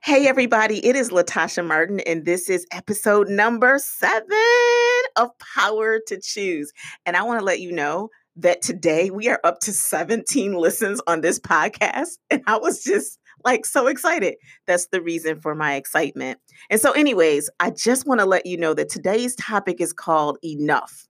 Hey, everybody, it is Latasha Martin, and this is episode number seven of Power to Choose. And I want to let you know that today we are up to 17 listens on this podcast. And I was just like so excited. That's the reason for my excitement. And so, anyways, I just want to let you know that today's topic is called Enough.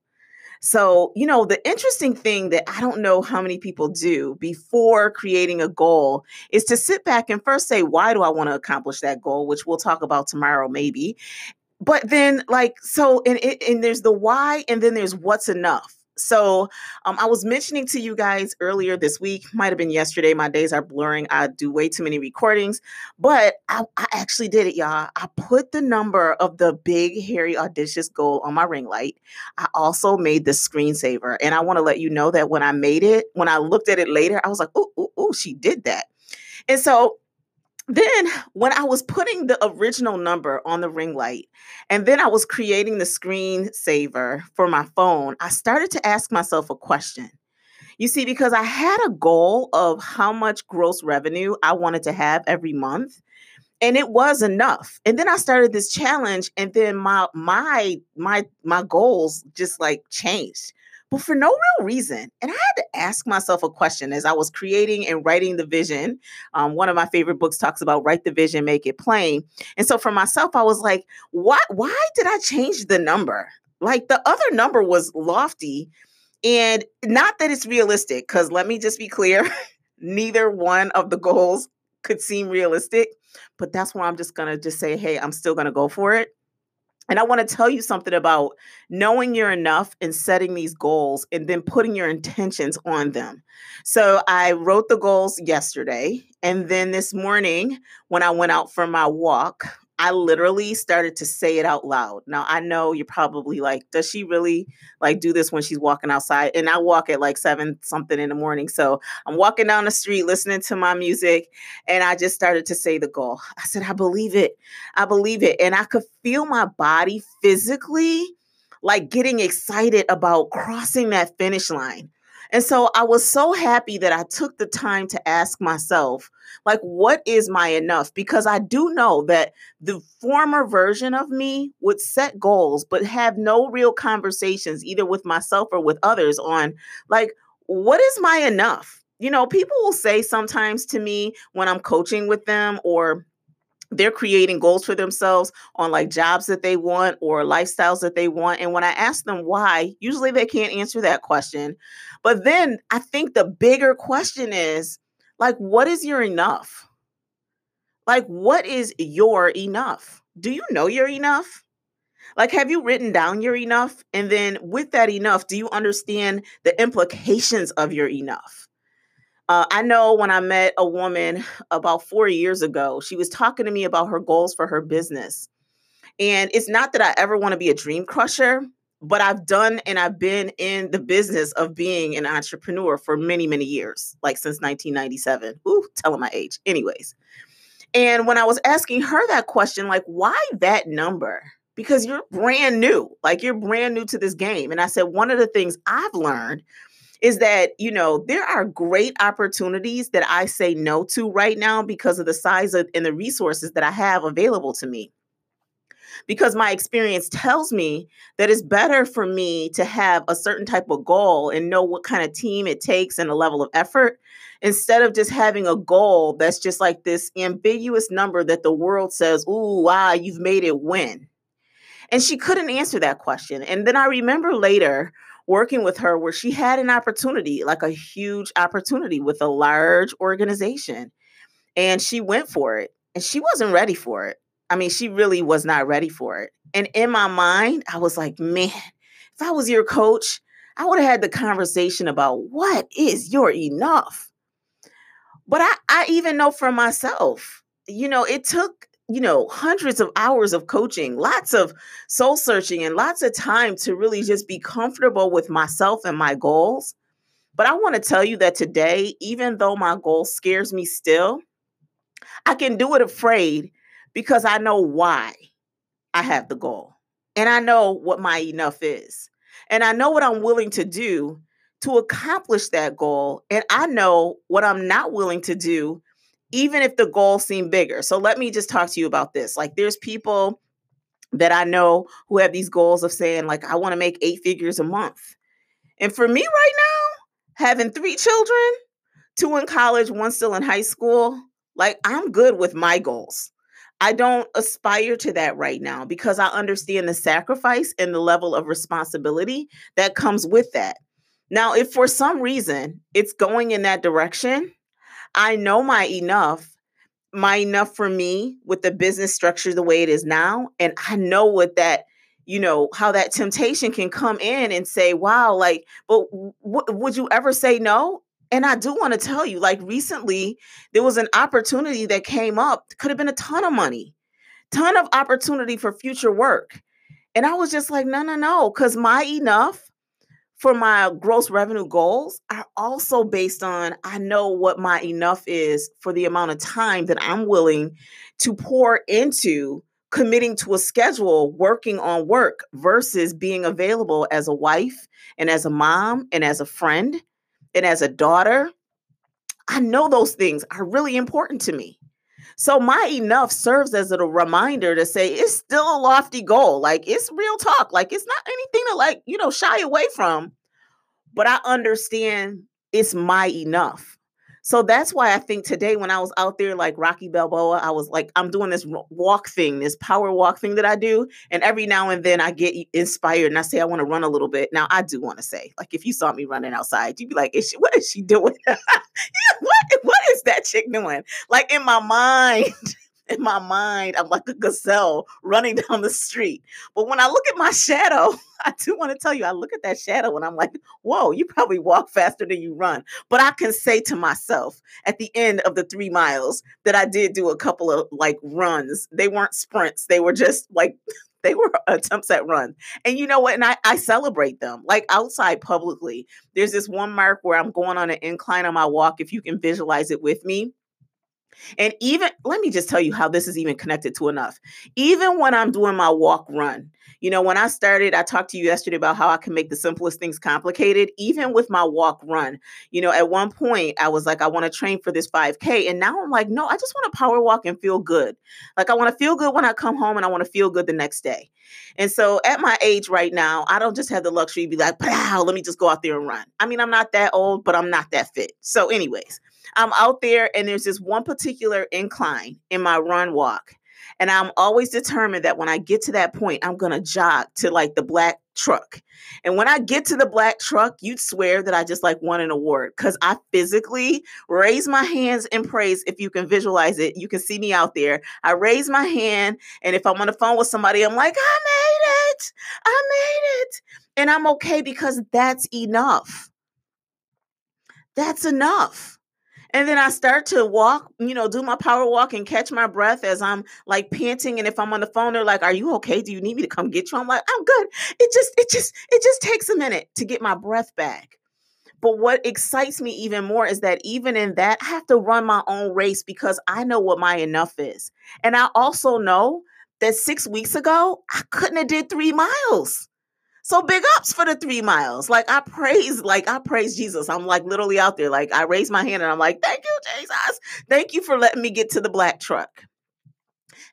So, you know, the interesting thing that I don't know how many people do before creating a goal is to sit back and first say, why do I want to accomplish that goal, which we'll talk about tomorrow, maybe. But then, like, so, and, and there's the why, and then there's what's enough. So um, I was mentioning to you guys earlier this week, might have been yesterday. My days are blurring. I do way too many recordings, but I, I actually did it, y'all. I put the number of the big, hairy, audacious goal on my ring light. I also made the screensaver. And I want to let you know that when I made it, when I looked at it later, I was like, oh, oh, oh, she did that. And so then when I was putting the original number on the ring light and then I was creating the screensaver for my phone, I started to ask myself a question. You see, because I had a goal of how much gross revenue I wanted to have every month, and it was enough. And then I started this challenge, and then my my my my goals just like changed but for no real reason. And I had to ask myself a question as I was creating and writing the vision. Um, one of my favorite books talks about write the vision, make it plain. And so for myself, I was like, why, why did I change the number? Like the other number was lofty. And not that it's realistic, because let me just be clear, neither one of the goals could seem realistic. But that's why I'm just gonna just say, hey, I'm still gonna go for it. And I want to tell you something about knowing you're enough and setting these goals and then putting your intentions on them. So I wrote the goals yesterday. And then this morning, when I went out for my walk, I literally started to say it out loud. Now I know you're probably like, does she really like do this when she's walking outside? And I walk at like seven something in the morning. So I'm walking down the street listening to my music, and I just started to say the goal. I said, I believe it. I believe it. And I could feel my body physically like getting excited about crossing that finish line. And so I was so happy that I took the time to ask myself, like, what is my enough? Because I do know that the former version of me would set goals, but have no real conversations, either with myself or with others, on like, what is my enough? You know, people will say sometimes to me when I'm coaching with them or they're creating goals for themselves on like jobs that they want or lifestyles that they want. And when I ask them why, usually they can't answer that question. But then I think the bigger question is like, what is your enough? Like, what is your enough? Do you know you're enough? Like, have you written down your enough? And then with that enough, do you understand the implications of your enough? Uh, I know when I met a woman about four years ago, she was talking to me about her goals for her business. And it's not that I ever want to be a dream crusher, but I've done and I've been in the business of being an entrepreneur for many, many years, like since 1997. Ooh, telling my age. Anyways. And when I was asking her that question, like, why that number? Because you're brand new, like you're brand new to this game. And I said, one of the things I've learned is that, you know, there are great opportunities that I say no to right now because of the size of, and the resources that I have available to me. Because my experience tells me that it's better for me to have a certain type of goal and know what kind of team it takes and a level of effort instead of just having a goal that's just like this ambiguous number that the world says, Ooh, wow, you've made it when. And she couldn't answer that question. And then I remember later working with her where she had an opportunity, like a huge opportunity with a large organization. And she went for it and she wasn't ready for it. I mean, she really was not ready for it. And in my mind, I was like, man, if I was your coach, I would have had the conversation about what is your enough. But I, I even know for myself, you know, it took you know, hundreds of hours of coaching, lots of soul searching, and lots of time to really just be comfortable with myself and my goals. But I want to tell you that today, even though my goal scares me still, I can do it afraid because I know why I have the goal. And I know what my enough is. And I know what I'm willing to do to accomplish that goal. And I know what I'm not willing to do even if the goals seem bigger. So let me just talk to you about this. Like there's people that I know who have these goals of saying like I want to make 8 figures a month. And for me right now, having 3 children, two in college, one still in high school, like I'm good with my goals. I don't aspire to that right now because I understand the sacrifice and the level of responsibility that comes with that. Now, if for some reason it's going in that direction, I know my enough, my enough for me with the business structure the way it is now. And I know what that, you know, how that temptation can come in and say, wow, like, but w- would you ever say no? And I do want to tell you, like recently, there was an opportunity that came up, could have been a ton of money, ton of opportunity for future work. And I was just like, no, no, no, because my enough for my gross revenue goals are also based on I know what my enough is for the amount of time that I'm willing to pour into committing to a schedule, working on work versus being available as a wife and as a mom and as a friend and as a daughter. I know those things are really important to me. So my enough serves as a reminder to say it's still a lofty goal. Like it's real talk. Like it's not anything to like, you know, shy away from. But I understand it's my enough. So that's why I think today when I was out there like Rocky Balboa, I was like, I'm doing this walk thing, this power walk thing that I do. And every now and then I get inspired and I say, I want to run a little bit. Now I do want to say, like, if you saw me running outside, you'd be like, is she, what is she doing? what, what is that chick doing? Like in my mind. in my mind, I'm like a gazelle running down the street. But when I look at my shadow, I do want to tell you, I look at that shadow and I'm like, whoa, you probably walk faster than you run. But I can say to myself at the end of the three miles that I did do a couple of like runs. They weren't sprints, they were just like, they were attempts at run. And you know what? And I, I celebrate them like outside publicly. There's this one mark where I'm going on an incline on my walk. If you can visualize it with me, and even, let me just tell you how this is even connected to enough. Even when I'm doing my walk run, you know, when I started, I talked to you yesterday about how I can make the simplest things complicated. Even with my walk run, you know, at one point I was like, I want to train for this 5K. And now I'm like, no, I just want to power walk and feel good. Like I want to feel good when I come home and I want to feel good the next day. And so at my age right now, I don't just have the luxury to be like, wow, let me just go out there and run. I mean, I'm not that old, but I'm not that fit. So, anyways, I'm out there and there's this one particular incline in my run walk. And I'm always determined that when I get to that point, I'm going to jog to like the black truck. And when I get to the black truck, you'd swear that I just like won an award because I physically raise my hands in praise. If you can visualize it, you can see me out there. I raise my hand. And if I'm on the phone with somebody, I'm like, I made it. I made it. And I'm okay because that's enough. That's enough. And then I start to walk, you know, do my power walk and catch my breath as I'm like panting. And if I'm on the phone, they're like, Are you okay? Do you need me to come get you? I'm like, I'm good. It just, it just, it just takes a minute to get my breath back. But what excites me even more is that even in that, I have to run my own race because I know what my enough is. And I also know that six weeks ago, I couldn't have did three miles. So big ups for the three miles. Like I praise, like I praise Jesus. I'm like literally out there. Like I raise my hand and I'm like, thank you, Jesus. Thank you for letting me get to the black truck.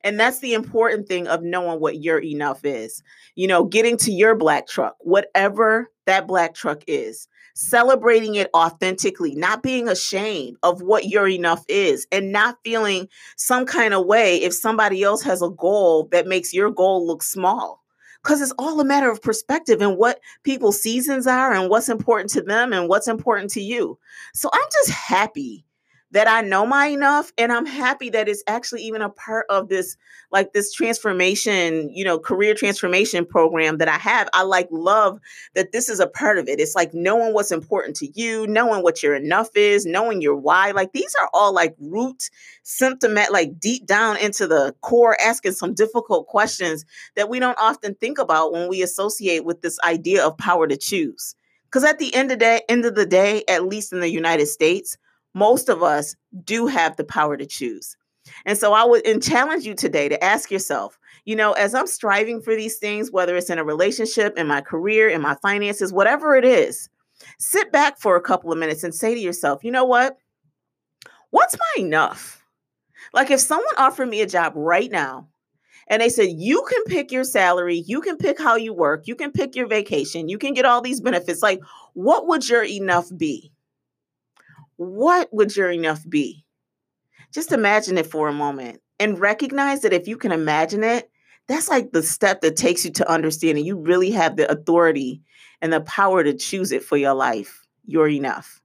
And that's the important thing of knowing what your enough is. You know, getting to your black truck, whatever that black truck is, celebrating it authentically, not being ashamed of what your enough is, and not feeling some kind of way if somebody else has a goal that makes your goal look small because it's all a matter of perspective and what people's seasons are and what's important to them and what's important to you. So I'm just happy that I know my enough and I'm happy that it's actually even a part of this like this transformation, you know, career transformation program that I have. I like love that this is a part of it. It's like knowing what's important to you, knowing what your enough is, knowing your why. Like these are all like root symptomatic like deep down into the core asking some difficult questions that we don't often think about when we associate with this idea of power to choose. Because at the end of the day, end of the day, at least in the United States, most of us do have the power to choose. And so I would challenge you today to ask yourself, you know, as I'm striving for these things, whether it's in a relationship, in my career, in my finances, whatever it is, sit back for a couple of minutes and say to yourself, you know what? What's my enough? Like if someone offered me a job right now and they said, you can pick your salary, you can pick how you work, you can pick your vacation, you can get all these benefits, like what would your enough be? What would your enough be? Just mm. imagine it for a moment and recognize that if you can imagine it, that's like the step that takes you to understanding you really have the authority and the power to choose it for your life. You're enough.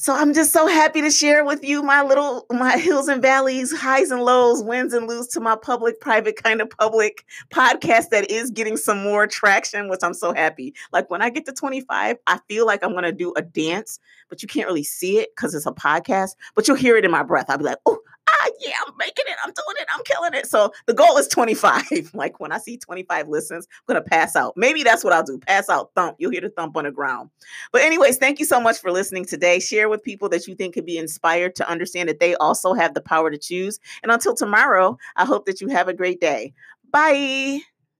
So I'm just so happy to share with you my little my hills and valleys, highs and lows, wins and lose to my public, private kind of public podcast that is getting some more traction, which I'm so happy. Like when I get to 25, I feel like I'm gonna do a dance, but you can't really see it because it's a podcast, but you'll hear it in my breath. I'll be like, oh, ah, yeah, I'm making it. I'm doing it. I'm killing it. So the goal is 25. like when I see 25 listens, I'm going to pass out. Maybe that's what I'll do. Pass out, thump. You'll hear the thump on the ground. But, anyways, thank you so much for listening today. Share with people that you think could be inspired to understand that they also have the power to choose. And until tomorrow, I hope that you have a great day. Bye.